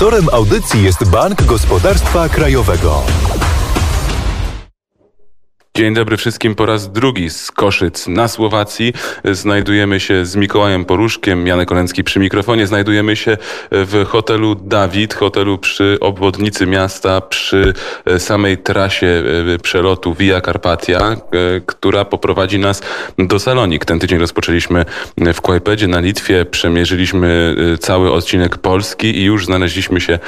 Sponsorem audycji jest Bank Gospodarstwa Krajowego. Dzień dobry wszystkim po raz drugi z Koszyc na Słowacji. Znajdujemy się z Mikołajem Poruszkiem, Janek Oleński przy mikrofonie. Znajdujemy się w hotelu Dawid, hotelu przy obwodnicy miasta, przy samej trasie e, przelotu Via Carpatia, e, która poprowadzi nas do Salonik. Ten tydzień rozpoczęliśmy w Kłajpedzie na Litwie, przemierzyliśmy e, cały odcinek Polski i już znaleźliśmy się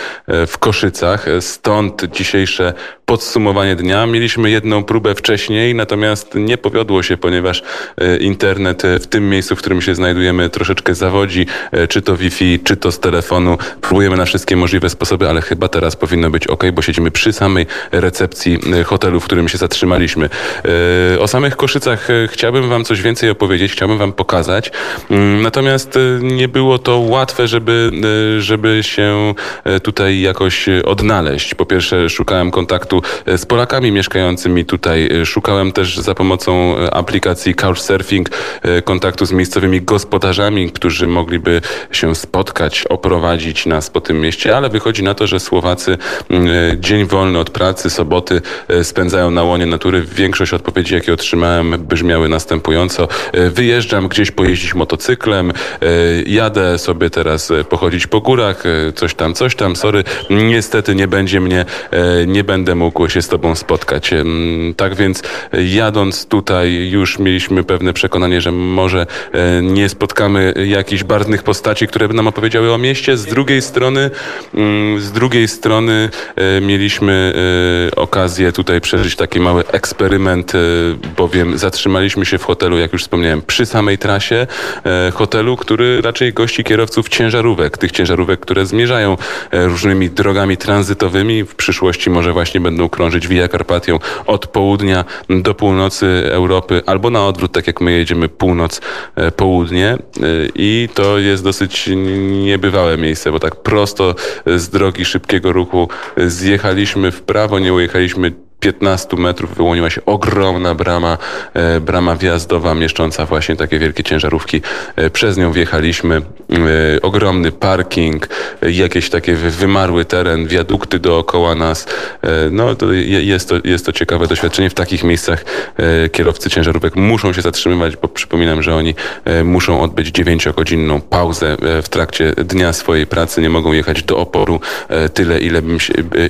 w Koszycach. Stąd dzisiejsze podsumowanie dnia. Mieliśmy jedną próbę wcześniej, natomiast nie powiodło się, ponieważ e, internet e, w tym miejscu, w którym się znajdujemy, troszeczkę zawodzi, e, czy to Wi-Fi, czy to z telefonu. Próbujemy na wszystkie możliwe sposoby, ale chyba teraz powinno być ok, bo siedzimy przy samej recepcji hotelu, w którym się zatrzymaliśmy. O samych Koszycach chciałbym Wam coś więcej opowiedzieć, chciałbym Wam pokazać. Mm, natomiast nie było to łatwe, żeby, żeby się tutaj jakoś odnaleźć. Po pierwsze, szukałem kontaktu z Polakami mieszkającymi tutaj. E, szukałem też za pomocą e, aplikacji Couchsurfing kontaktu z miejscowymi gospodarzami, którzy mogliby się spotkać, oprowadzić nas po tym mieście, ale wychodzi na to, że Słowacy dzień wolny od pracy, soboty spędzają na łonie natury. Większość odpowiedzi, jakie otrzymałem, brzmiały następująco. Wyjeżdżam gdzieś pojeździć motocyklem, jadę sobie teraz pochodzić po górach, coś tam, coś tam, sorry, niestety nie będzie mnie, nie będę mógł się z Tobą spotkać. Tak więc jadąc tutaj już mieliśmy pewne przekonanie, że może e, nie spotkamy jakichś barwnych postaci, które by nam opowiedziały o mieście. Z drugiej strony, mm, z drugiej strony e, mieliśmy e, okazję tutaj przeżyć taki mały eksperyment, bowiem zatrzymaliśmy się w hotelu, jak już wspomniałem, przy samej trasie hotelu, który raczej gości kierowców ciężarówek, tych ciężarówek, które zmierzają różnymi drogami tranzytowymi. W przyszłości może właśnie będą krążyć Via Carpatią od południa do północy Europy, albo na odwrót, tak jak my jedziemy północ-południe. E, I to jest dosyć niebywałe miejsce, bo tak prosto z drogi szybkiego ruchu zjechaliśmy w prawo, nie ujechaliśmy 15 metrów wyłoniła się ogromna brama, e, brama wjazdowa mieszcząca właśnie takie wielkie ciężarówki. E, przez nią wjechaliśmy. E, ogromny parking, jakieś takie wymarły teren, wiadukty dookoła nas. No to jest to, jest to ciekawe doświadczenie. W takich miejscach kierowcy ciężarówek muszą się zatrzymywać, bo przypominam, że oni muszą odbyć dziewięciogodzinną pauzę w trakcie dnia swojej pracy. Nie mogą jechać do oporu tyle, ile, im,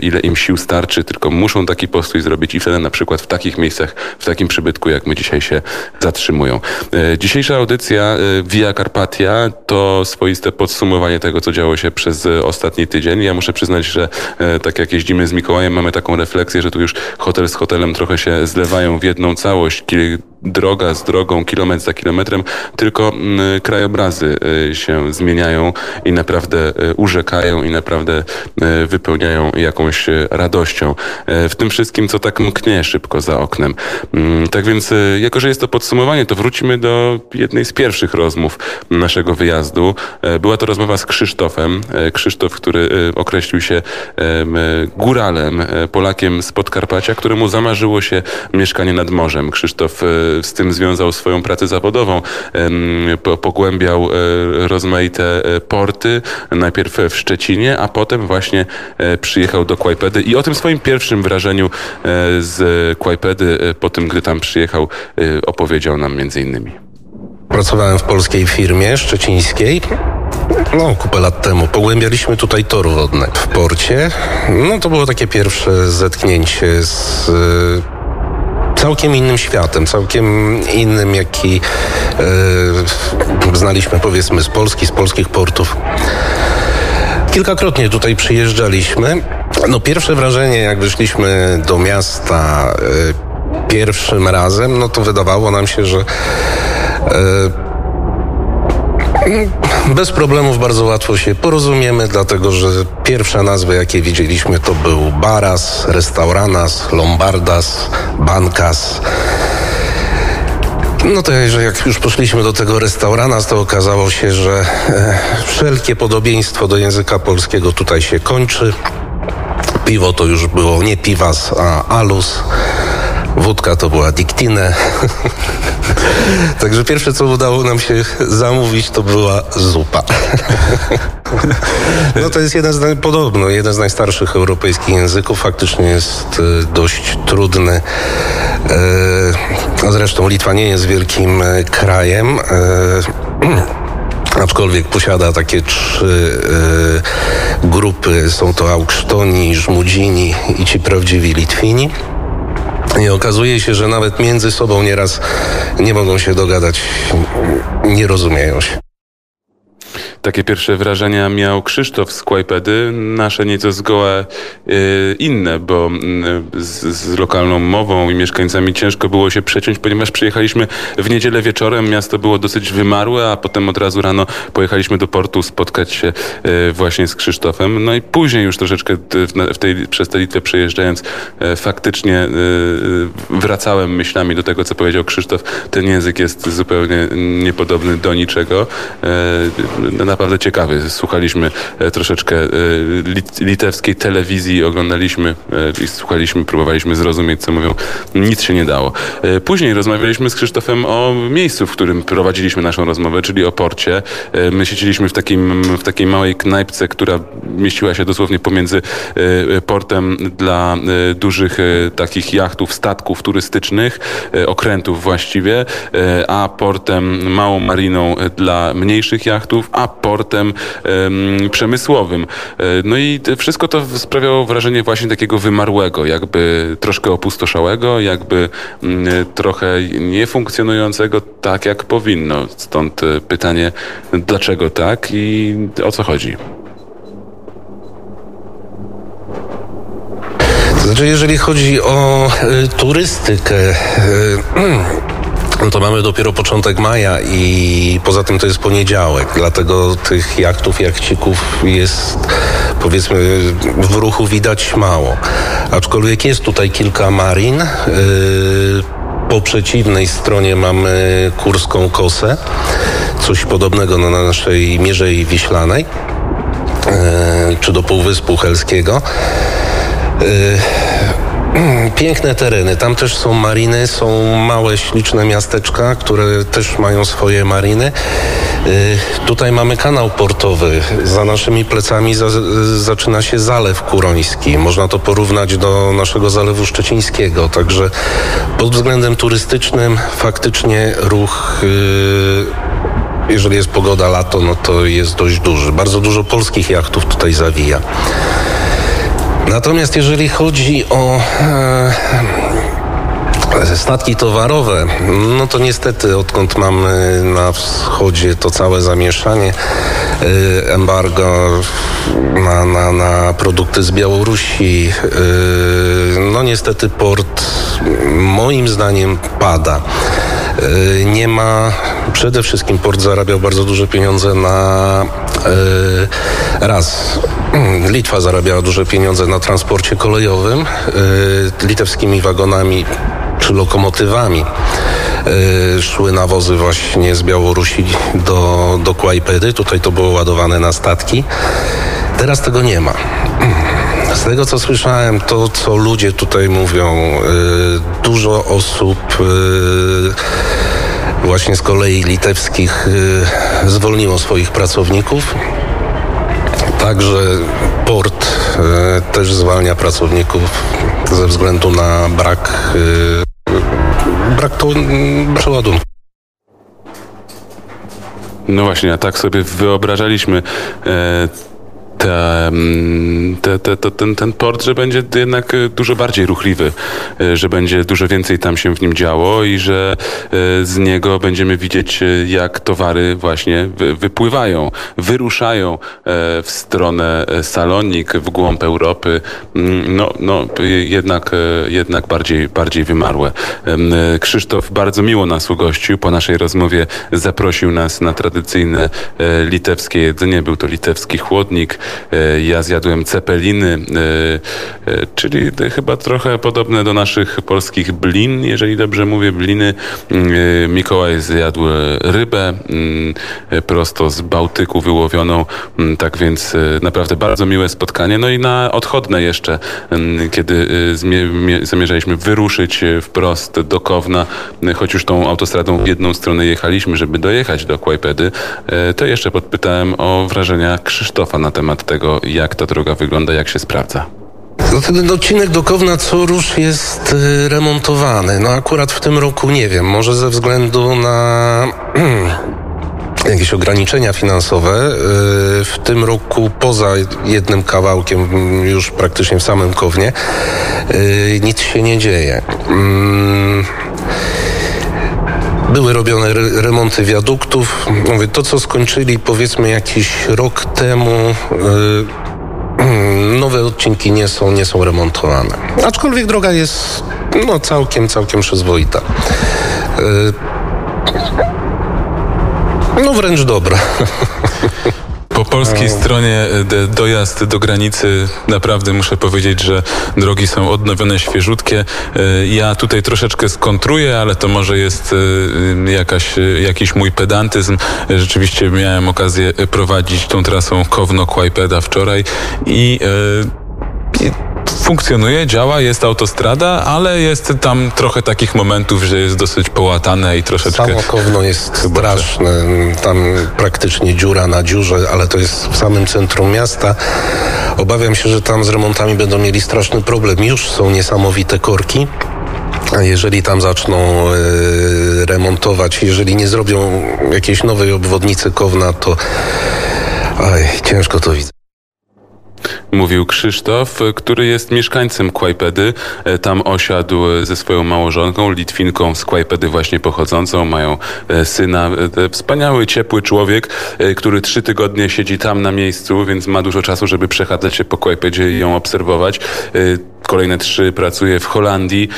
ile im sił starczy, tylko muszą taki postój zrobić i wtedy na przykład w takich miejscach, w takim przybytku, jak my dzisiaj się zatrzymują. E, dzisiejsza audycja e, Via Carpatia to swoiste podsumowanie tego, co działo się przez e, ostatni tydzień. Ja muszę przyznać, że tak jak jeździmy z Mikołajem, mamy taką refleksję, że tu już hotel z hotelem trochę się zlewają w jedną całość droga z drogą, kilometr za kilometrem, tylko mm, krajobrazy y, się zmieniają i naprawdę y, urzekają i naprawdę y, wypełniają jakąś radością. W tym wszystkim, co tak mknie szybko za oknem. Mm, tak więc, jako że jest to podsumowanie, to wrócimy do jednej z pierwszych rozmów naszego wyjazdu. Była to rozmowa z Krzysztofem. Krzysztof, który określił się góralem, Polakiem z Podkarpacia, któremu zamarzyło się mieszkanie nad morzem. Krzysztof z tym związał swoją pracę zawodową. Pogłębiał e, rozmaite e, porty, najpierw w Szczecinie, a potem właśnie e, przyjechał do Kłajpedy i o tym swoim pierwszym wrażeniu z Kłajpedy po tym, gdy tam przyjechał, opowiedział nam między innymi. Pracowałem w polskiej firmie szczecińskiej. No, kupę lat temu. Pogłębialiśmy tutaj tor wodny w porcie. No, to było takie pierwsze zetknięcie z całkiem innym światem, całkiem innym, jaki e, znaliśmy powiedzmy z Polski, z polskich portów. Kilkakrotnie tutaj przyjeżdżaliśmy. No pierwsze wrażenie, jak wyszliśmy do miasta e, pierwszym razem, no to wydawało nam się, że e, bez problemów bardzo łatwo się porozumiemy, dlatego że pierwsze nazwy, jakie widzieliśmy, to był Baras, Restauranas, Lombardas, Bankas. No to jak już poszliśmy do tego restaurana, to okazało się, że e, wszelkie podobieństwo do języka polskiego tutaj się kończy. Piwo to już było nie piwas, a alus. Wódka to była diktine. Także pierwsze, co udało nam się zamówić, to była zupa. No to jest jeden z, podobno, jeden z najstarszych europejskich języków. Faktycznie jest e, dość trudny. E, zresztą Litwa nie jest wielkim e, krajem. Aczkolwiek posiada takie trzy e, grupy. Są to Auksztoni, Żmudzini i ci prawdziwi Litwini. I okazuje się, że nawet między sobą nieraz nie mogą się dogadać, nie rozumieją się. Takie pierwsze wrażenia miał Krzysztof z Kłajpedy, nasze nieco zgoła y, inne, bo y, z, z lokalną mową i mieszkańcami ciężko było się przeciąć, ponieważ przyjechaliśmy w niedzielę wieczorem, miasto było dosyć wymarłe, a potem od razu rano pojechaliśmy do portu spotkać się y, właśnie z Krzysztofem. No i później już troszeczkę w, tej, przez tę Litwę przejeżdżając y, faktycznie wracałem myślami do tego, co powiedział Krzysztof. Ten język jest zupełnie niepodobny do niczego. Naprawdę ciekawy. Słuchaliśmy e, troszeczkę e, lit litewskiej telewizji, oglądaliśmy e, i słuchaliśmy, próbowaliśmy zrozumieć, co mówią. Nic się nie dało. Później rozmawialiśmy z Krzysztofem o miejscu, w którym prowadziliśmy naszą rozmowę, czyli o porcie. My siedzieliśmy w, takim, w takiej małej knajpce, która mieściła się dosłownie pomiędzy portem dla dużych takich jachtów, statków turystycznych, okrętów właściwie, a portem, małą mariną dla mniejszych jachtów, a portem przemysłowym. E, no i wszystko to sprawiało wrażenie właśnie takiego wymarłego, jakby troszkę opustoszałego, jakby um, trochę niefunkcjonującego tak, jak powinno. Stąd e, pytanie, dlaczego tak i o co chodzi? Znaczy, jeżeli chodzi o y, turystykę, no to mamy dopiero początek maja i poza tym to jest poniedziałek, dlatego tych jachtów, jachcików jest powiedzmy w ruchu widać mało. Aczkolwiek jest tutaj kilka marin. Yy, po przeciwnej stronie mamy Kurską Kosę, coś podobnego na naszej Mierzei Wiślanej, yy, czy do Półwyspu Helskiego. Mm, piękne tereny. Tam też są mariny, są małe, śliczne miasteczka, które też mają swoje mariny. Y, tutaj mamy kanał portowy. Za naszymi plecami za, zaczyna się Zalew Kuroński. Można to porównać do naszego Zalewu Szczecińskiego. Także pod względem turystycznym faktycznie ruch y, jeżeli jest pogoda lato, no to jest dość duży. Bardzo dużo polskich jachtów tutaj zawija. Natomiast jeżeli chodzi o e, statki towarowe, no to niestety odkąd mamy na wschodzie to całe zamieszanie, e, embargo na, na, na produkty z Białorusi, e, no niestety port moim zdaniem pada. E, nie ma, przede wszystkim port zarabiał bardzo duże pieniądze na raz. Litwa zarabiała duże pieniądze na transporcie kolejowym, litewskimi wagonami lokomotywami szły nawozy właśnie z Białorusi do, do. Tutaj to było ładowane na statki. Teraz tego nie ma. Z tego co słyszałem, to co ludzie tutaj mówią, y, dużo osób y, właśnie z kolei litewskich zwolniło swoich pracowników. Także port też zwalnia pracowników ze względu na brak, brak to, przeładunku. No właśnie, a tak sobie wyobrażaliśmy e, Mm, te, te, te, ten, ten port, że będzie jednak e, dużo bardziej ruchliwy, e, że będzie dużo więcej tam się w nim działo i że e, z niego będziemy widzieć, jak towary właśnie wypływają, wyruszają w stronę Salonik, w głąb Europy, mm, no, no jednak, jednak bardziej, bardziej wymarłe. Krzysztof bardzo miło nas ugościł. Po naszej rozmowie zaprosił nas na tradycyjne litewskie jedzenie. Był to litewski chłodnik ja zjadłem cepeliny, czyli chyba trochę podobne do naszych polskich blin, jeżeli dobrze mówię, bliny. Mikołaj zjadł rybę mm, prosto z Bałtyku wyłowioną, mm, tak więc naprawdę bardzo miłe spotkanie. No i na odchodne jeszcze, mm, kiedy zamierzaliśmy wyruszyć wprost do Kowna, choć już tą autostradą w jedną stronę jechaliśmy, żeby dojechać do Kłajpedy, e, to jeszcze podpytałem o wrażenia Krzysztofa na temat tego, jak ta droga wygląda, jak się sprawdza. No ten odcinek do Kowna co jest e, remontowany. No akurat w tym roku nie wiem, może ze względu na jakieś ograniczenia finansowe. E, w tym roku poza jednym kawałkiem, już praktycznie w samym Kownie, nic się nie dzieje. Były robione remonty wiaduktów. Mówię, to, co skończyli powiedzmy jakiś rok temu, yy, nowe odcinki nie są, nie są remontowane. Aczkolwiek droga jest no, całkiem, całkiem przyzwoita. Yy, no wręcz dobra. Po polskiej stronie e, dojazd do granicy naprawdę muszę powiedzieć, że drogi są odnowione, świeżutkie. E, ja tutaj troszeczkę skontruję, ale to może jest e, jakaś, jakiś mój pedantyzm. Rzeczywiście miałem okazję prowadzić tą trasą Kowno-Kłajpeda wczoraj i, i funkcjonuje, działa, jest autostrada, ale jest tam trochę takich momentów, że jest dosyć połatane i troszeczkę... Samo Kowno jest straszne, tam praktycznie dziura na dziurze, ale to jest w samym centrum miasta. Obawiam się, że tam z remontami będą mieli straszny problem. Już są niesamowite korki. A jeżeli tam zaczną e, remontować, jeżeli nie zrobią jakiejś nowej obwodnicy Kowna, to oj, ciężko to widzę mówił Krzysztof, który jest mieszkańcem Kłajpedy. E, tam osiadł ze swoją małżonką, Litwinką z Kłajpedy właśnie pochodzącą. Mają e, syna. E, wspaniały, ciepły człowiek, który trzy tygodnie siedzi tam na miejscu, więc ma dużo czasu, żeby przechadzać się po Kłajpedzie i ją obserwować kolejne trzy pracuje w Holandii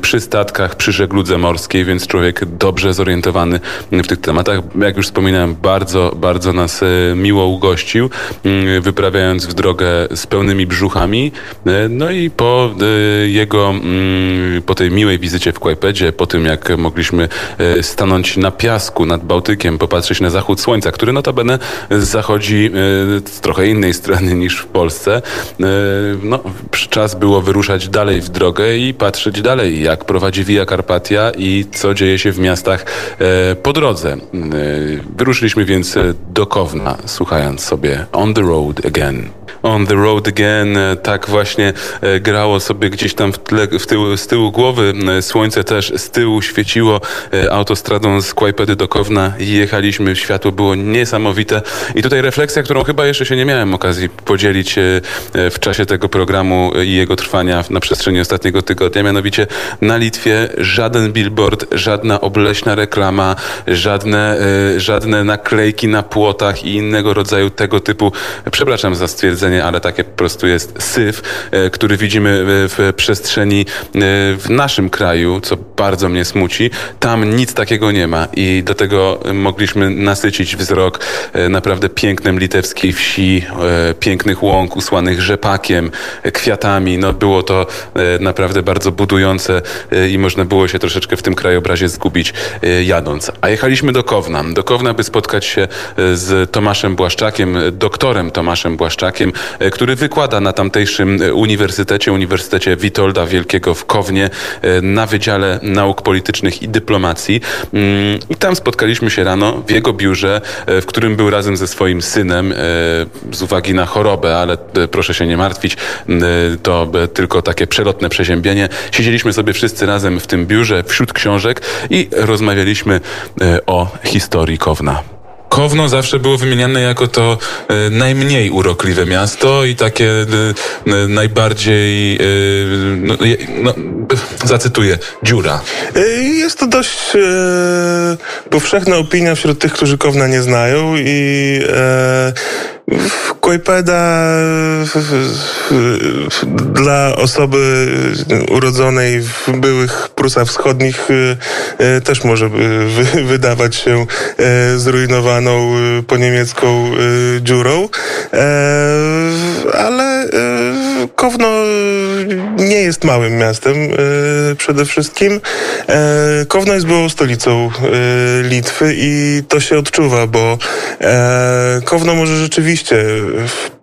przy statkach, przy żegludze morskiej, więc człowiek dobrze zorientowany w tych tematach. Jak już wspominałem, bardzo, bardzo nas miło ugościł, wyprawiając w drogę z pełnymi brzuchami. E, no i po e, jego, mm, po tej miłej wizycie w Kłajpedzie, po tym jak mogliśmy stanąć na piasku nad Bałtykiem, popatrzeć na zachód słońca, który notabene zachodzi z trochę innej strony niż w Polsce, no, czas było wyruszać dalej w drogę i patrzeć dalej, jak prowadzi Via Carpatia i co dzieje się w miastach e, po drodze. E, wyruszyliśmy więc do Kowna, słuchając sobie On the Road Again. On the Road Again, e, tak właśnie grało sobie gdzieś tam w, tle, w tył, z tyłu głowy. Słońce też z tyłu świeciło autostradą z Kłajpedy do Kowna i jechaliśmy. Światło było niesamowite. I tutaj refleksja, którą chyba jeszcze się nie miałem okazji podzielić w czasie tego programu i jego trwania na przestrzeni ostatniego tygodnia. Mianowicie na Litwie żaden billboard, żadna obleśna reklama, żadne, żadne naklejki na płotach i innego rodzaju tego typu, przepraszam za stwierdzenie, ale takie po prostu jest syf, y, który widzimy w przestrzeni y, w naszym kraju, co bardzo mnie smuci. Tam nic takiego nie ma i do tego mogliśmy nasycić wzrok naprawdę pięknem litewskiej wsi, pięknych łąk usłanych rzepakiem, kwiatami. No, było to e, naprawdę bardzo budujące e, i można było się troszeczkę w tym krajobrazie zgubić e, jadąc. A jechaliśmy do Kowna. Do Kowna, by spotkać się z Tomaszem Błaszczakiem, doktorem Tomaszem Błaszczakiem, który wykłada na tamtejszym uniwersytecie, Uniwersytecie Witolda Wielkiego w Kownie na Wydziale Nauk Politycznych i Dyplomacji. Mm, I tam spotkaliśmy się rano w jego biurze, w którym był razem ze swoim synem z uwagi na chorobę, ale proszę się nie martwić, to tylko takie przelotne przeziębienie. Siedzieliśmy sobie wszyscy razem w tym biurze, wśród książek i rozmawialiśmy e, o historii Kowna. Kowno zawsze było wymieniane jako to e, najmniej urokliwe miasto i takie e, e najbardziej, no, no, zacytuję, dziura. Jest to dość powszechna opinia wśród tych, którzy Kowna nie znają i Kłajpeda dla osoby urodzonej w byłych Prusach Wschodnich też może wydawać się zrujnowaną po niemiecką dziurą, ale Kowno nie jest małym miastem przede wszystkim. Kowno jest byłą stolicą Litwy i to się odczuwa, bo Kowno może rzeczywiście,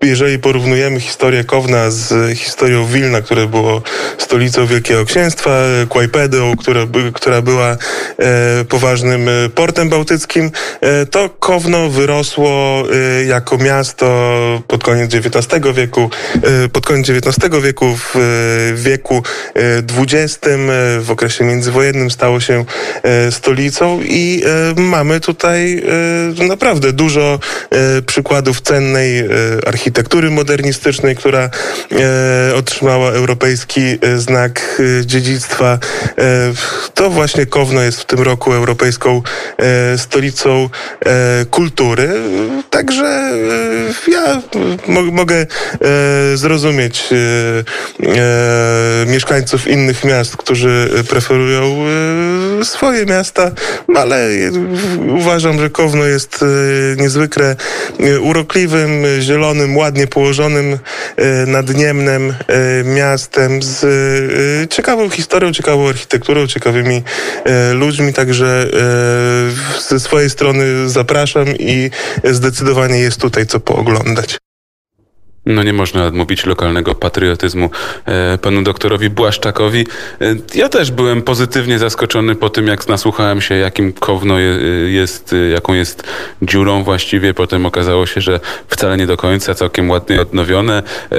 jeżeli porównujemy historię Kowna z historią Wilna, które było stolicą Wielkiego Księstwa, Kłajpedą, która, która była poważnym portem bałtyckim, to Kowno wyrosło jako miasto pod koniec XIX wieku, pod koniec XIX wieku, w wieku XX, w okresie międzywojennym stało się stolicą i mamy tutaj naprawdę dużo przykładów cennej architektury modernistycznej, która otrzymała europejski znak dziedzictwa. To właśnie Kowno jest w tym roku europejską stolicą kultury. Także ja mogę zrozumieć mieszkańców innych miast, którzy preferują swoje miasta, ale uważam, że Kowno jest niezwykle urokliwym, zielonym, ładnie położonym nadniemnem miastem z ciekawą historią, ciekawą architekturą, ciekawymi ludźmi, także ze swojej strony zapraszam i zdecydowanie jest tutaj co pooglądać. No nie można odmówić lokalnego patriotyzmu e, panu doktorowi Błaszczakowi. E, ja też byłem pozytywnie zaskoczony po tym, jak nasłuchałem się, jakim Kowno je, jest, jaką jest dziurą właściwie. Potem okazało się, że wcale nie do końca, całkiem ładnie odnowione, e,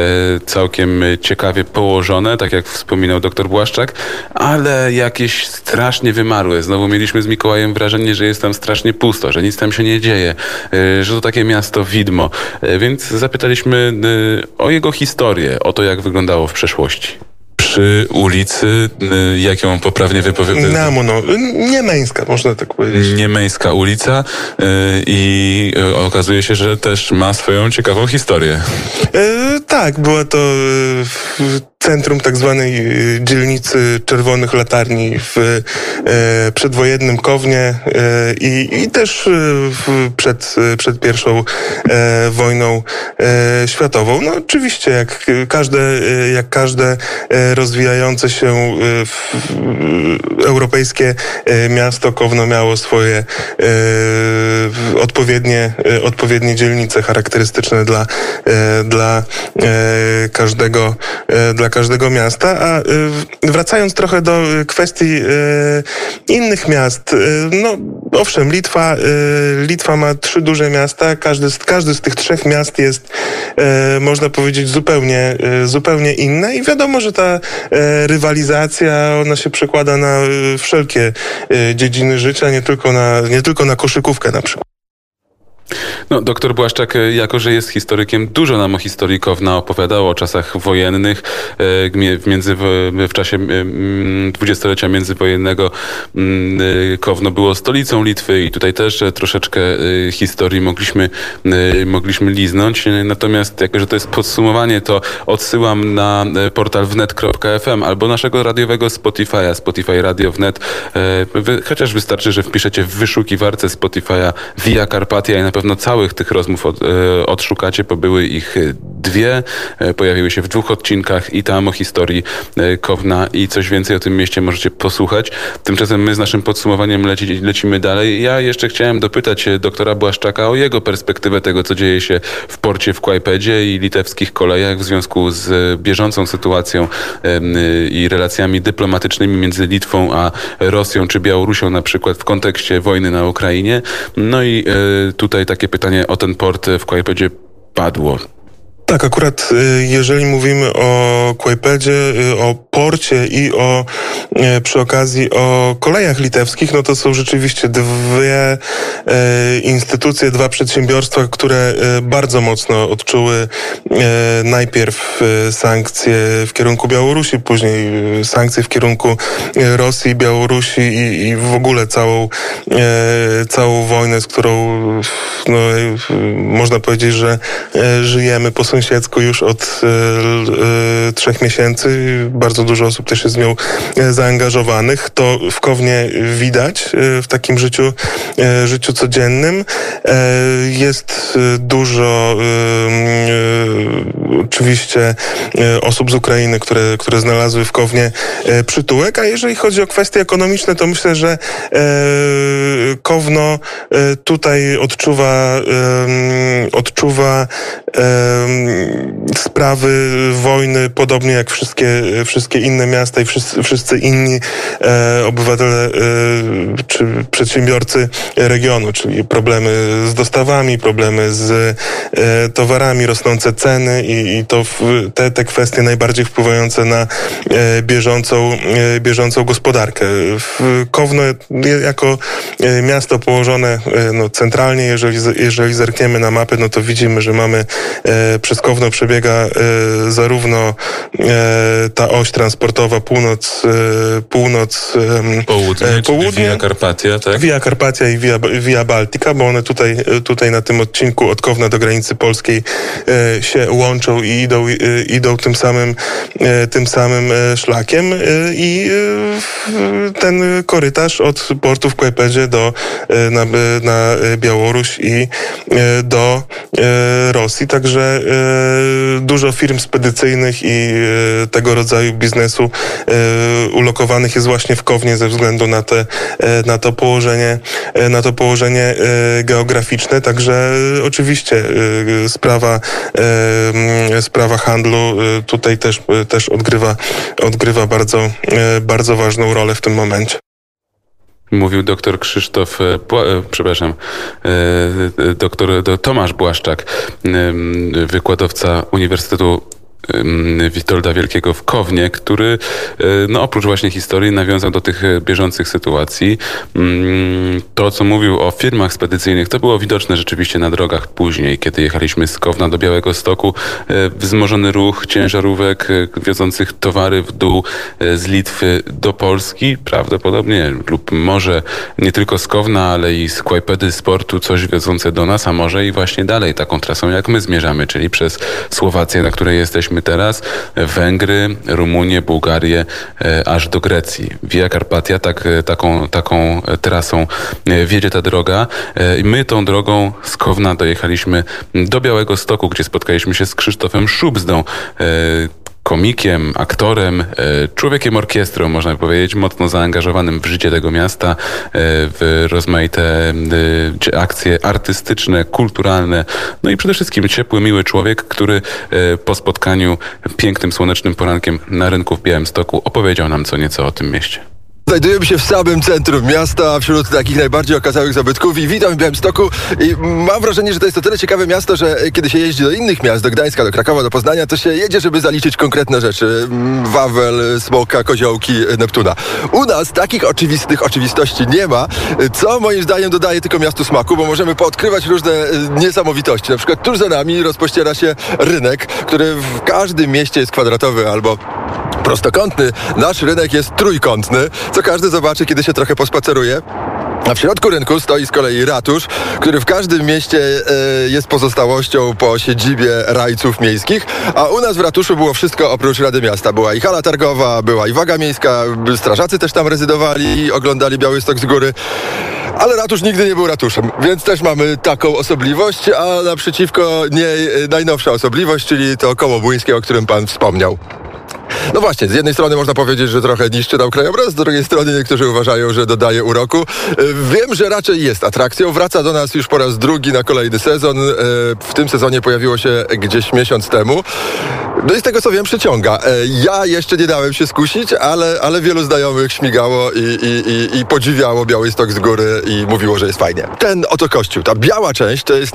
całkiem ciekawie położone, tak jak wspominał doktor Błaszczak, ale jakieś strasznie wymarłe. Znowu mieliśmy z Mikołajem wrażenie, że jest tam strasznie pusto, że nic tam się nie dzieje, e, że to takie miasto widmo. E, więc zapytaliśmy e, o jego historię, o to, jak wyglądało w przeszłości. Przy ulicy, jak ją poprawnie wypowiedzieć? Namuno, niemeńska, można tak powiedzieć. Niemeńska ulica i okazuje się, że też ma swoją ciekawą historię. Tak, była to centrum tak zwanej dzielnicy Czerwonych Latarni w e, przedwojennym Kownie e, i, i też przed, przed pierwszą wojną światową. No oczywiście, jak każde, jak każde rozwijające się europejskie miasto, Kowno miało swoje odpowiednie, odpowiednie dzielnice charakterystyczne dla, dla każdego, dla każdego miasta. A wracając trochę do kwestii innych miast, no owszem, Litwa, Litwa ma trzy duże miasta. Każdy z, każdy z tych trzech miast jest, można powiedzieć, zupełnie, zupełnie inne i wiadomo, że ta rywalizacja, ona się przekłada na wszelkie dziedziny życia, nie tylko na, nie tylko na koszykówkę na przykład. No, doktor Błaszczak, e, jako że jest historykiem, dużo nam o historii Kowna opowiadał, o czasach wojennych, e, w, między, w czasie dwudziestolecia międzywojennego Kowno było stolicą Litwy i tutaj też e, troszeczkę historii mogliśmy, mogliśmy liznąć. Natomiast jako, że to jest podsumowanie, to odsyłam na portal wnet.fm albo naszego radiowego Spotify'a, Spotify Radio Wnet. Chociaż wystarczy, że wpiszecie w wyszukiwarce Spotify'a Via Carpatia i na pewno całych tych rozmów od, e, odszukacie, bo były ich dwie, e, pojawiły się w dwóch odcinkach i tam o historii e, Kowna i coś więcej o tym mieście możecie posłuchać. Tymczasem my z naszym podsumowaniem leci, lecimy dalej. Ja jeszcze chciałem dopytać doktora Błaszczaka o jego perspektywę tego, co dzieje się w porcie w Kłajpedzie i litewskich kolejach w związku z bieżącą sytuacją i relacjami dyplomatycznymi między Litwą a Rosją czy Białorusią na przykład w kontekście wojny na Ukrainie. No i tutaj takie pytanie o ten port w Kłajpedzie padło. Tak, akurat y, jeżeli mówimy o Kłajpedzie, y, o porcie i o e, przy okazji o kolejach litewskich, no to są rzeczywiście dwie instytucje, dwa przedsiębiorstwa, które bardzo mocno odczuły najpierw sankcje w kierunku Białorusi, później sankcje w kierunku Rosji, Białorusi i, i w ogóle całą, całą wojnę, z którą no, można powiedzieć, że żyjemy po sąsiedzku już od trzech miesięcy. Bardzo dużo osób też jest z nią e, zaangażowanych. To w Kownie widać e, w takim życiu, e, życiu codziennym. Jest dużo oczywiście osób z Ukrainy, które, które znalazły w Kownie przytułek, a jeżeli chodzi o kwestie ekonomiczne, to myślę, że Kowno tutaj odczuwa, odczuwa sprawy wojny podobnie jak wszystkie, wszystkie inne miasta i wszyscy, wszyscy inni e, obywatele e, czy przedsiębiorcy regionu, czyli problemy z dostawami, problemy z e, towarami, rosnące ceny i, i to w, te, te kwestie najbardziej wpływające na e, bieżącą, e, bieżącą gospodarkę. W Kowno jako e, miasto położone no, centralnie, jeżeli, jeżeli zerkniemy na mapę, no to widzimy, że mamy przez Kowno przebiega zarówno ta oś transportowa północ, e, północ południe, e, południe Via Carpatia, tak? Via Carpatia i Via, Via Baltica, bo one tutaj, e, tutaj na tym odcinku od Kowna do granicy polskiej się łączą i idą, idą tym samym, tym samym szlakiem i ten korytarz od portu w Kłajpedzie do, na, na Białoruś i do Rosji, także dużo firm spedycyjnych i tego rodzaju biznesu e, ulokowanych jest właśnie w Kownie ze względu na, te, e, na to położenie, e, na to położenie geograficzne. Także oczywiście sprawa, sprawa handlu tutaj też, też odgrywa, odgrywa bardzo, bardzo ważną rolę w tym momencie. Mówił doktor Krzysztof, przepraszam, doktor Tomasz Błaszczak, wykładowca Uniwersytetu Witolda Wielkiego w Kownie, który e, no, oprócz właśnie historii nawiązał do tych bieżących sytuacji. Mm, to, co mówił o firmach spedycyjnych, to było widoczne rzeczywiście na drogach później, kiedy jechaliśmy z Kowna do Białego Stoku. Wzmożony ruch ciężarówek wiozących towary w dół z Litwy do Polski, prawdopodobnie, lub może nie tylko z Kowna, ale i z Kłajpedy Sportu coś wiozące do nas, a może i właśnie dalej taką trasą, jak my zmierzamy, czyli przez Słowację, na której jesteśmy jesteśmy teraz, Węgry, Rumunię, Bułgarię, e, aż do Grecji. Via Carpatia, tak, e, taką, taką trasą e, wiedzie ta droga. I my tą drogą z Kowna dojechaliśmy do Białego Stoku, gdzie spotkaliśmy się z Krzysztofem Szubzdą, komikiem, aktorem, e, człowiekiem orkiestrą, można powiedzieć, mocno zaangażowanym w życie tego miasta, e, w rozmaite e, akcje artystyczne, kulturalne, no i przede wszystkim ciepły, miły człowiek, który po spotkaniu pięknym, słonecznym porankiem na rynku w Białymstoku opowiedział nam co nieco o tym mieście. Znajdujemy się w samym centrum miasta, wśród takich najbardziej okazałych zabytków i witam w Białymstoku i mam wrażenie, że to jest to tyle ciekawe miasto, że kiedy się jeździ do innych miast, do Gdańska, do Krakowa, do Poznania, to się jedzie, żeby zaliczyć konkretne rzeczy. Mm, Wawel, Smoka, Koziołki, Neptuna. U nas takich oczywistych oczywistości nie ma, co moim zdaniem dodaje tylko miastu smaku, bo możemy poodkrywać różne e, niesamowitości. Na przykład tuż za nami rozpościera się rynek, który w każdym mieście jest kwadratowy albo prostokątny. Nasz rynek jest trójkątny, co każdy zobaczy, kiedy się trochę pospaceruje. A w środku rynku stoi z kolei ratusz, który w każdym mieście e, jest pozostałością po siedzibie rajców miejskich, a u nas w ratuszu było wszystko oprócz Rady Miasta. Była i hala targowa, była i waga miejska, strażacy też tam rezydowali i oglądali Białystok z góry. Ale ratusz nigdy nie był ratuszem, więc też mamy taką osobliwość, a naprzeciwko niej e, najnowsza osobliwość, czyli to koło błyńskie, o którym pan wspomniał. No właśnie, z jednej strony można powiedzieć, że trochę niszczy nam krajobraz, z drugiej strony niektórzy uważają, że dodaje uroku. E, wiem, że raczej jest atrakcją. Wraca do nas już po raz drugi na kolejny sezon. E, w tym sezonie pojawiło się gdzieś miesiąc temu. No i z tego co wiem, przyciąga. E, ja jeszcze nie dałem się skusić, ale, ale wielu znajomych śmigało i, i, i, i podziwiało z góry i mówiło, że jest fajnie. Ten oto kościół, ta biała część, to jest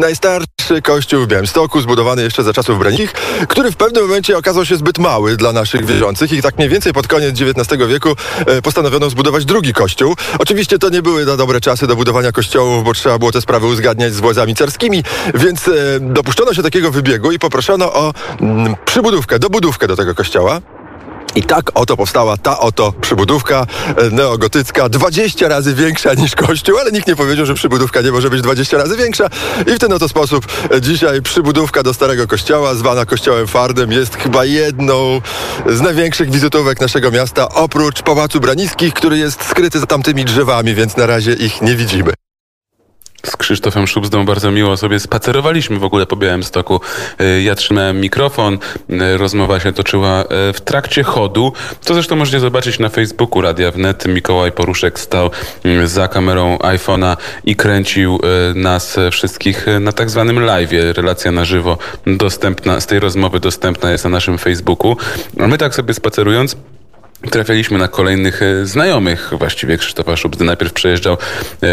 najstarszy kościół w Białymstoku, zbudowany jeszcze za czasów Brenich, który w pewnym momencie okazał się zbyt mały dla naszych wierzących i tak mniej więcej pod koniec XIX wieku e, postanowiono zbudować drugi kościół. Oczywiście to nie były na dobre czasy do budowania kościołów, bo trzeba było te sprawy uzgadniać z władzami carskimi, więc e, dopuszczono się takiego wybiegu i poproszono o mm, przybudówkę, dobudówkę do tego kościoła. I tak oto powstała ta oto przybudówka e, neogotycka, 20 razy większa niż kościół, ale nikt nie powiedział, że przybudówka nie może być 20 razy większa. I w ten oto sposób e, dzisiaj przybudówka do starego kościoła, zwana kościołem Fardem, jest chyba jedną z największych wizytówek naszego miasta, oprócz Pałacu Braniskich, który jest skryty za tamtymi drzewami, więc na razie ich nie widzimy z Krzysztofem Szubzdą bardzo miło sobie spacerowaliśmy w ogóle po Białymstoku. E, ja trzymałem mikrofon, e, rozmowa się toczyła e, w trakcie chodu, co zresztą możecie zobaczyć na Facebooku Radia Wnet. Mikołaj Poruszek stał za kamerą iPhone'a i kręcił nas wszystkich na tak zwanym live. Relacja na żywo dostępna, z tej rozmowy dostępna jest na naszym Facebooku. A my tak sobie spacerując trafialiśmy na kolejnych e, znajomych właściwie Krzysztofa Szubzy. Najpierw przejeżdżał e,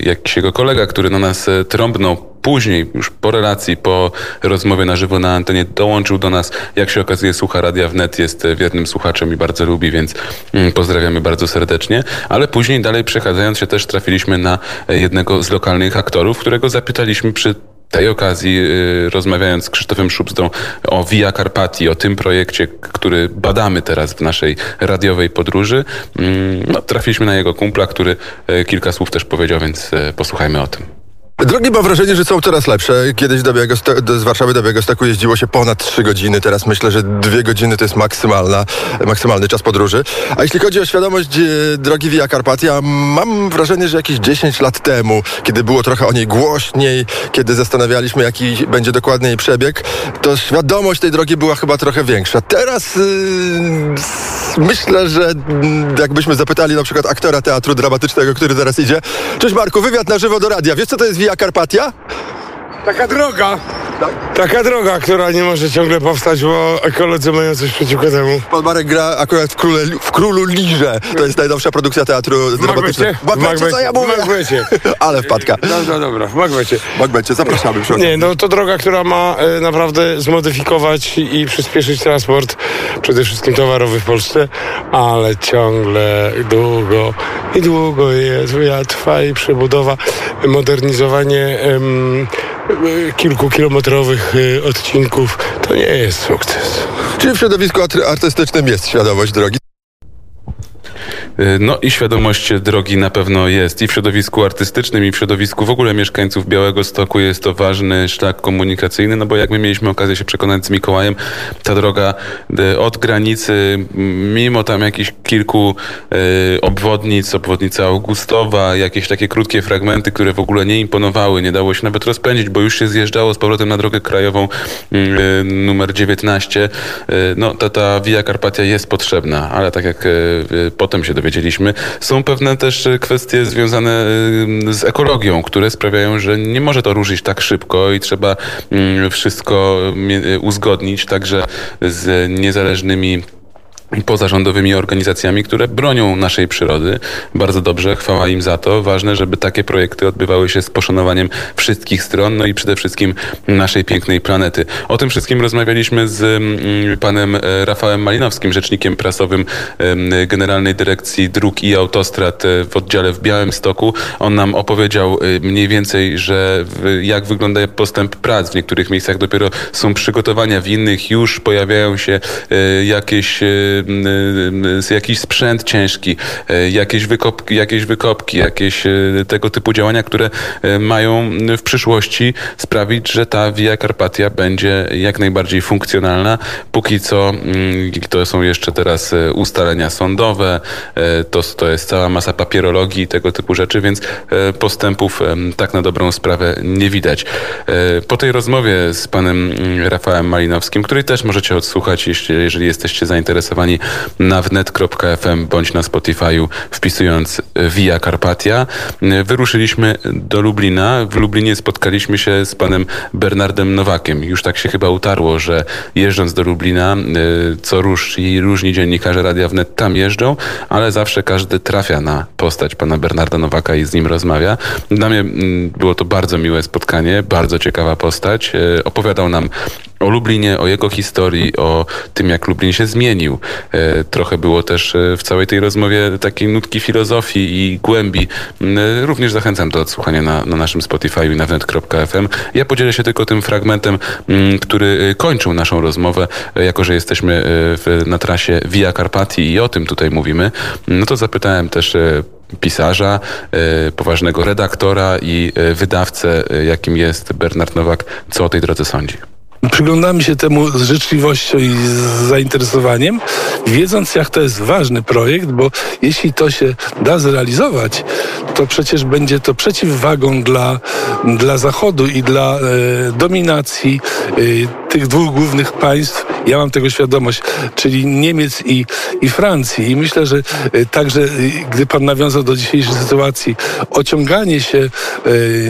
jakiś jego kolega, który na nas e, trąbnął. Później, już po relacji, po rozmowie na żywo na antenie, dołączył do nas. Jak się okazuje, słucha Radia Wnet, jest wiernym słuchaczem i bardzo lubi, więc mm, pozdrawiamy bardzo serdecznie. Ale później, dalej przechadzając się, też trafiliśmy na jednego z lokalnych aktorów, którego zapytaliśmy przy tej okazji, y, rozmawiając z Krzysztofem Szubzdą o Via Carpati, o tym projekcie, który badamy teraz w naszej radiowej podróży, mm, no, trafiliśmy na jego kumpla, który y, kilka słów też powiedział, więc y, posłuchajmy o tym. Drogi mam wrażenie, że są coraz lepsze. Kiedyś do do, z Warszawy do Białegostoku jeździło się ponad 3 godziny. Teraz myślę, że 2 godziny to jest maksymalna, maksymalny czas podróży. A jeśli chodzi o świadomość e, drogi Via Carpatia, mam wrażenie, że jakieś 10 lat temu, kiedy było trochę o niej głośniej, kiedy zastanawialiśmy, jaki będzie dokładny jej przebieg, to świadomość tej drogi była chyba trochę większa. Teraz yy, myślę, że mm, jakbyśmy zapytali na przykład aktora teatru dramatycznego, który zaraz idzie. Cześć Marku, wywiad na żywo do radia. Wiesz co to jest Via Carpatia? Taka droga. Taka droga, która nie może ciągle powstać, bo ekolodzy mają coś przeciwko temu. Pan Marek gra akurat w, króle, w Królu Liże. To jest najnowsza produkcja teatru dramatycznego. W Macbecie? co ja mówię? Macbecie. Ale wpadka. Dobra, dobra, w Macbecie. W Macbecie, zapraszamy. Nie, no to droga, która ma e, naprawdę zmodyfikować i przyspieszyć transport, przede wszystkim towarowy w Polsce, ale ciągle długo i długo jest, ja trwa i przebudowa, modernizowanie kilkukilometrowych y, odcinków, to nie jest sukces. Czyli w środowisku artystycznym jest świadomość drogi. Y, no i świadomość drogi na pewno jest i w środowisku artystycznym, i w środowisku w ogóle mieszkańców Białego Stoku jest to ważny szlak komunikacyjny, no bo jak my mieliśmy okazję się przekonać z Mikołajem, ta droga y, od granicy, mimo tam jakichś kilku y, obwodnic, obwodnica Augustowa, jakieś takie krótkie fragmenty, które w ogóle nie imponowały, nie dało się nawet rozpędzić, bo już się zjeżdżało z powrotem na drogę krajową numer 19. No ta, ta Via Carpatia jest potrzebna, ale tak jak potem się dowiedzieliśmy. Są pewne też e, kwestie związane e, z ekologią, które sprawiają, że nie może to ruszyć tak szybko i trzeba mm, wszystko e, uzgodnić także z niezależnymi pozarządowymi organizacjami, które bronią naszej przyrody. Bardzo dobrze, chwała im za to. Ważne, żeby takie projekty odbywały się z poszanowaniem wszystkich stron, no i przede wszystkim naszej pięknej planety. O tym wszystkim rozmawialiśmy z mm, panem e, Rafałem Malinowskim, rzecznikiem prasowym Generalnej Dyrekcji Dróg i Autostrad e, w oddziale w Białymstoku. On nam opowiedział e, mniej więcej, że jak wygląda postęp prac. W niektórych miejscach dopiero są przygotowania, w innych już pojawiają się jakieś jakiś sprzęt ciężki, jakieś wykopki, jakieś, wykopki, jakieś tego typu działania, które mają w przyszłości sprawić, że ta Via Carpatia będzie jak najbardziej funkcjonalna. Póki co mm, to są jeszcze teraz ustalenia sądowe, to, to jest cała masa papierologii i tego typu rzeczy, więc postępów tak na dobrą sprawę nie widać. Po tej rozmowie z panem mm, Rafałem Malinowskim, który też możecie odsłuchać, jeżeli jesteście zainteresowani na wnet.fm bądź na Spotify'u wpisując Via Carpatia. Wyruszyliśmy do Lublina. W Lublinie spotkaliśmy się z panem Bernardem Nowakiem. Już tak się chyba utarło, że jeżdżąc do Lublina, y, co róż i różni dziennikarze Radia Wnet tam jeżdżą, ale zawsze każdy trafia na postać pana Bernarda Nowaka i z nim rozmawia. Dla mnie mm, było to bardzo miłe spotkanie, bardzo ciekawa postać. Opowiadał nam o Lublinie, o jego historii, o tym, jak Lublin się zmienił. E, Trochę było też e, w całej tej rozmowie takiej nutki filozofii i głębi. M, e, Również zachęcam do odsłuchania na, na naszym Spotify i na wnet.fm. Ja podzielę się tylko tym fragmentem, m, który kończył naszą rozmowę, jako że jesteśmy w, na trasie Via Carpati i o tym tutaj mówimy. No to zapytałem też pisarza, poważnego redaktora i wydawcę, jakim jest Bernard Nowak, co o tej drodze sądzi. Przyglądamy się temu z życzliwością i z zainteresowaniem, wiedząc jak to jest ważny projekt, bo jeśli to się da zrealizować, to przecież będzie to przeciwwagą dla, dla Zachodu i dla e, dominacji e, tych dwóch głównych państw. Ja mam tego świadomość, czyli Niemiec i, i Francji. I myślę, że e, także, e, gdy pan nawiązał do dzisiejszej sytuacji, ociąganie się e,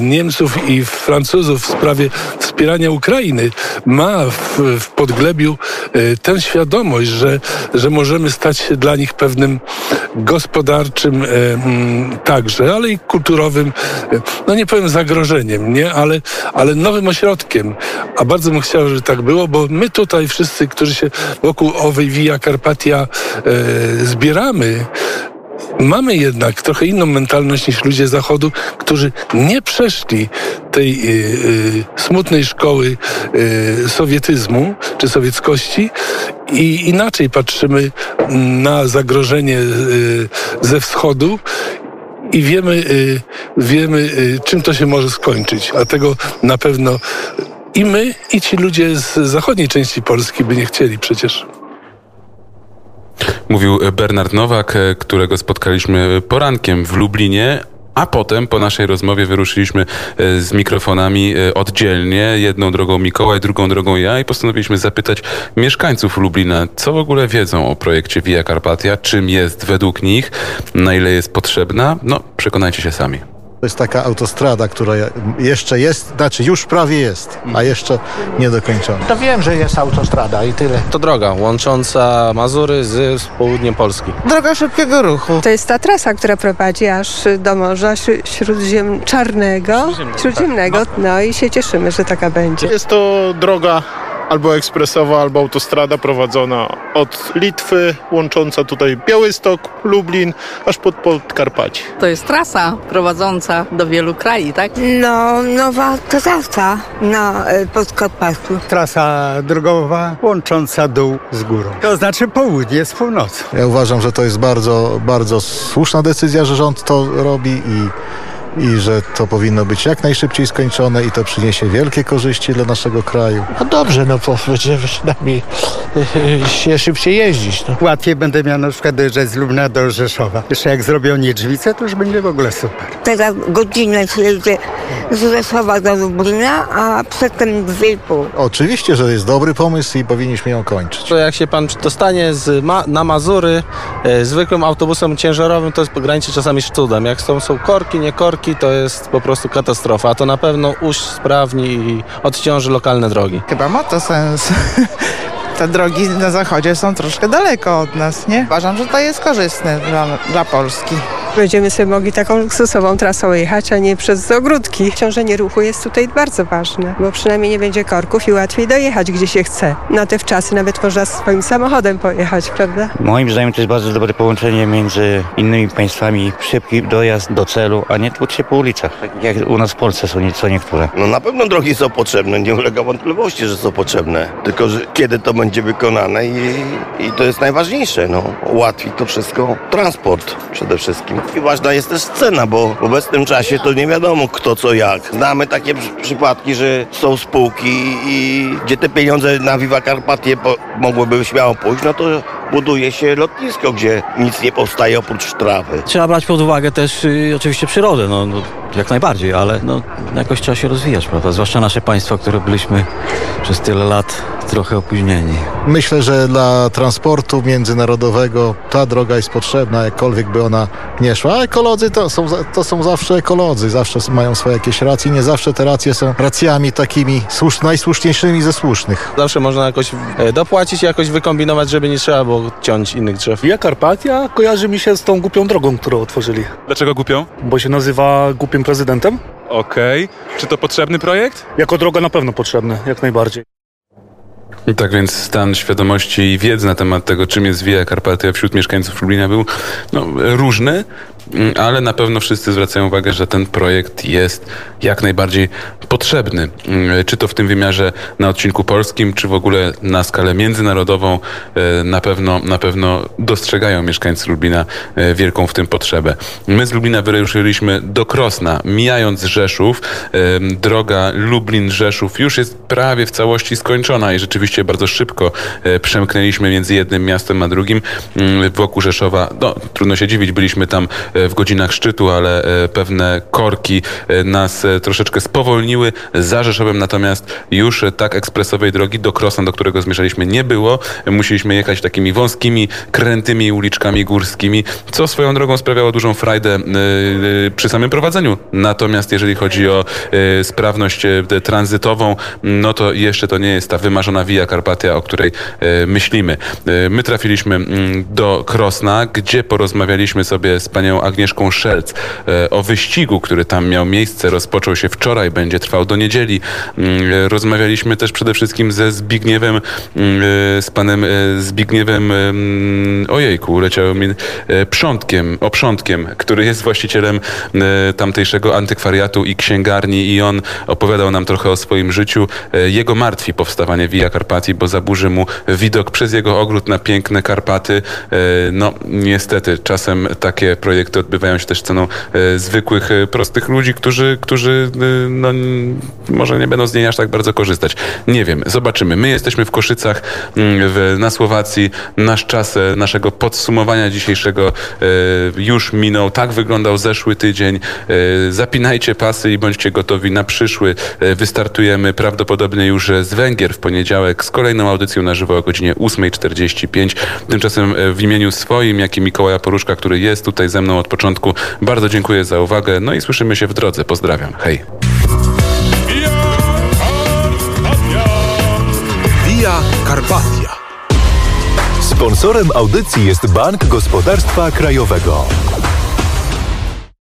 Niemców i Francuzów w sprawie wspierania Ukrainy ma w, w podglebiu tę świadomość, że, że możemy stać się dla nich pewnym gospodarczym mm, także, ale i kulturowym, no nie powiem zagrożeniem, nie, ale, ale nowym ośrodkiem. A bardzo bym chciał, żeby tak było, bo my tutaj wszyscy, którzy się wokół owej Via Carpatia e, zbieramy, Mamy jednak trochę inną mentalność niż ludzie Zachodu, którzy nie przeszli tej y, y, smutnej szkoły y, sowietyzmu czy sowieckości i inaczej patrzymy na zagrożenie ze wschodu i wiemy, wiemy czym to się może skończyć. A tego na pewno i my, i ci ludzie z zachodniej części Polski by nie chcieli przecież. Mówił Bernard Nowak, e, którego spotkaliśmy porankiem w Lublinie. A potem po naszej rozmowie wyruszyliśmy e, z mikrofonami e, oddzielnie, jedną drogą Mikołaj, drugą drogą ja i postanowiliśmy zapytać mieszkańców Lublina, co w ogóle wiedzą o projekcie Via Carpatia, czym jest według nich, na ile jest potrzebna. No, przekonajcie się sami. To jest taka autostrada, która jeszcze jest, znaczy już prawie jest, a jeszcze nie dokończona. To wiem, że jest autostrada i tyle. To droga łącząca Mazury z, południem Polski. Droga szybkiego ruchu. To jest ta trasa, która prowadzi aż do Morza Śró- Śródziem Czarnego, Śródziemnego. No i się cieszymy, że taka będzie. Jest to droga albo ekspresowa, albo autostrada prowadzona od Litwy, łącząca tutaj Białystok, Lublin, aż pod Podkarpacie. To jest trasa prowadząca do wielu krajów, tak? No, nowa trasa na e, Podkarpaciu. Trasa drogowa łącząca dół z górą. To znaczy południe z północą. Ja uważam, że to jest bardzo, bardzo słuszna decyzja, że rząd to robi i, i że to powinno być jak najszybciej skończone i to przyniesie wielkie korzyści dla naszego kraju. No dobrze, no bo będziemy przynajmniej e, się szybciej jeździć. No. Łatwiej będę miał na przykład dojeżdżać z Lubna do Rzeszowa. Jeszcze jak zrobią Niedźwicę, to już będzie w ogóle super. Teraz godzinę się jedzie z Rzeszowa do Lublina, a przedtem dwie i pół. Oczywiście, że jest dobry pomysł i powinniśmy ją kończyć. To jak się pan dostanie z ma, na Mazury e, zwykłym autobusem ciężarowym, to jest graniczy czasami z cudem. Jak są, są korki, nie korki, to jest po prostu katastrofa. A to na pewno usprawni i odciąży lokalne drogi. Chyba ma to sens. Te drogi na zachodzie są troszkę daleko od nas, nie? Uważam, że to jest korzystne dla, dla Polski. Będziemy sobie mogli taką luksusową trasą jechać, a nie przez ogródki. Ciążenie ruchu jest tutaj bardzo ważne, bo przynajmniej nie będzie korków i łatwiej dojechać gdzie się chce. Na te wczasy nawet można swoim samochodem pojechać, prawda? Moim zdaniem to jest bardzo dobre połączenie między innymi państwami. Szybki dojazd do celu, a nie tłuc się po ulicach, tak jak u nas w Polsce są co niektóre. No na pewno drogi są potrzebne, nie ulega wątpliwości, że są potrzebne. Tylko, że kiedy to będzie wykonane i, i to jest najważniejsze, no. Ułatwi to wszystko transport przede wszystkim. I ważna jest też cena, bo w obecnym czasie to nie wiadomo kto co jak. Znamy takie przy- przypadki, że są spółki i gdzie te pieniądze na Viva Carpatie po, mogłyby śmiało pójść, no to buduje się lotnisko, gdzie nic nie powstaje oprócz trawy. Trzeba brać pod uwagę też y, oczywiście przyrodę, no, no jak najbardziej, ale no, jakoś trzeba się rozwijać, prawda? Zwłaszcza nasze państwo, które byliśmy przez tyle lat trochę opóźnieni. Myślę, że dla transportu międzynarodowego ta droga jest potrzebna, jakkolwiek by ona nie szła. A ekolodzy to są, to są zawsze ekolodzy, zawsze mają swoje jakieś racje. Nie zawsze te racje są racjami takimi słusz, najsłuszniejszymi ze słusznych. Zawsze można jakoś e, dopłacić i jakoś wykombinować, żeby nie trzeba było ciąć innych drzew. Via Carpatia kojarzy mi się z tą głupią drogą, którą otworzyli. Dlaczego głupią? Bo się nazywa głupim prezydentem. Okej. Czy to potrzebny projekt? Jako droga na pewno potrzebny, jak najbardziej. Tak więc stan świadomości i wiedzy na temat tego, czym jest Via Carpatia wśród mieszkańców Lublina był no, różny, ale na pewno wszyscy zwracają uwagę, że ten projekt jest jak najbardziej potrzebny. Mm, Czy to w tym wymiarze na odcinku polskim, czy w ogóle na skalę międzynarodową, e, na pewno, na pewno dostrzegają mieszkańcy Lublina e, wielką w tym potrzebę. My z Lublina wyruszyliśmy do Krosna, mijając Rzeszów. E, Droga Lublin-Rzeszów już jest prawie w całości skończona i rzeczywiście bardzo szybko przemknęliśmy między jednym miastem a drugim mm, wokół Rzeszowa. No, trudno się dziwić, byliśmy tam w godzinach szczytu, ale e, pewne korki e, nas e, troszeczkę spowolniły. Za Rzeszowem natomiast już e, tak ekspresowej drogi do Krosna, do którego zmierzaliśmy, nie było. Musieliśmy jechać takimi wąskimi, krętymi uliczkami górskimi, co swoją drogą sprawiało dużą frajdę e, e, przy samym prowadzeniu. Natomiast jeżeli chodzi o e, sprawność e, tranzytową, no to jeszcze to nie jest ta wymarzona Via Carpatia, o której e, myślimy. E, My trafiliśmy mm, do Krosna, gdzie porozmawialiśmy sobie z panią Agnieszką Szelc e, o wyścigu, który tam miał miejsce. Rozpoczął się wczoraj, będzie trwał do niedzieli. Mm, Rozmawialiśmy też przede wszystkim ze Zbigniewem, mm, e, z panem e, Zbigniewem, em, ojejku, leciało mi, Przątkiem, Oprzątkiem, który jest właścicielem tamtejszego antykwariatu i księgarni i on opowiadał nam trochę o swoim życiu. Jego martwi powstawanie Via Carpatii, bo zaburzy mu widok przez jego ogród na piękne Karpaty. No, niestety, czasem takie projekty odbywają się też ceną e, zwykłych, e, prostych ludzi, którzy, którzy e, no, może nie będą z niej aż tak bardzo korzystać. Nie wiem, zobaczymy. My jesteśmy w Koszycach mm, w, na Słowacji. Nasz czas naszego podsumowania dzisiejszego już minął. Tak wyglądał zeszły tydzień. Zapinajcie pasy i bądźcie gotowi na przyszły. Wystartujemy prawdopodobnie już z Węgier w poniedziałek z kolejną audycją na żywo o godzinie 8.45. Tymczasem w imieniu swoim, jak i Mikołaja Poruszka, który jest tutaj ze mną od początku, bardzo dziękuję za uwagę. No i słyszymy się w drodze. Pozdrawiam. Hej. Via Carpatia. Sponsorem audycji jest Bank Gospodarstwa Krajowego.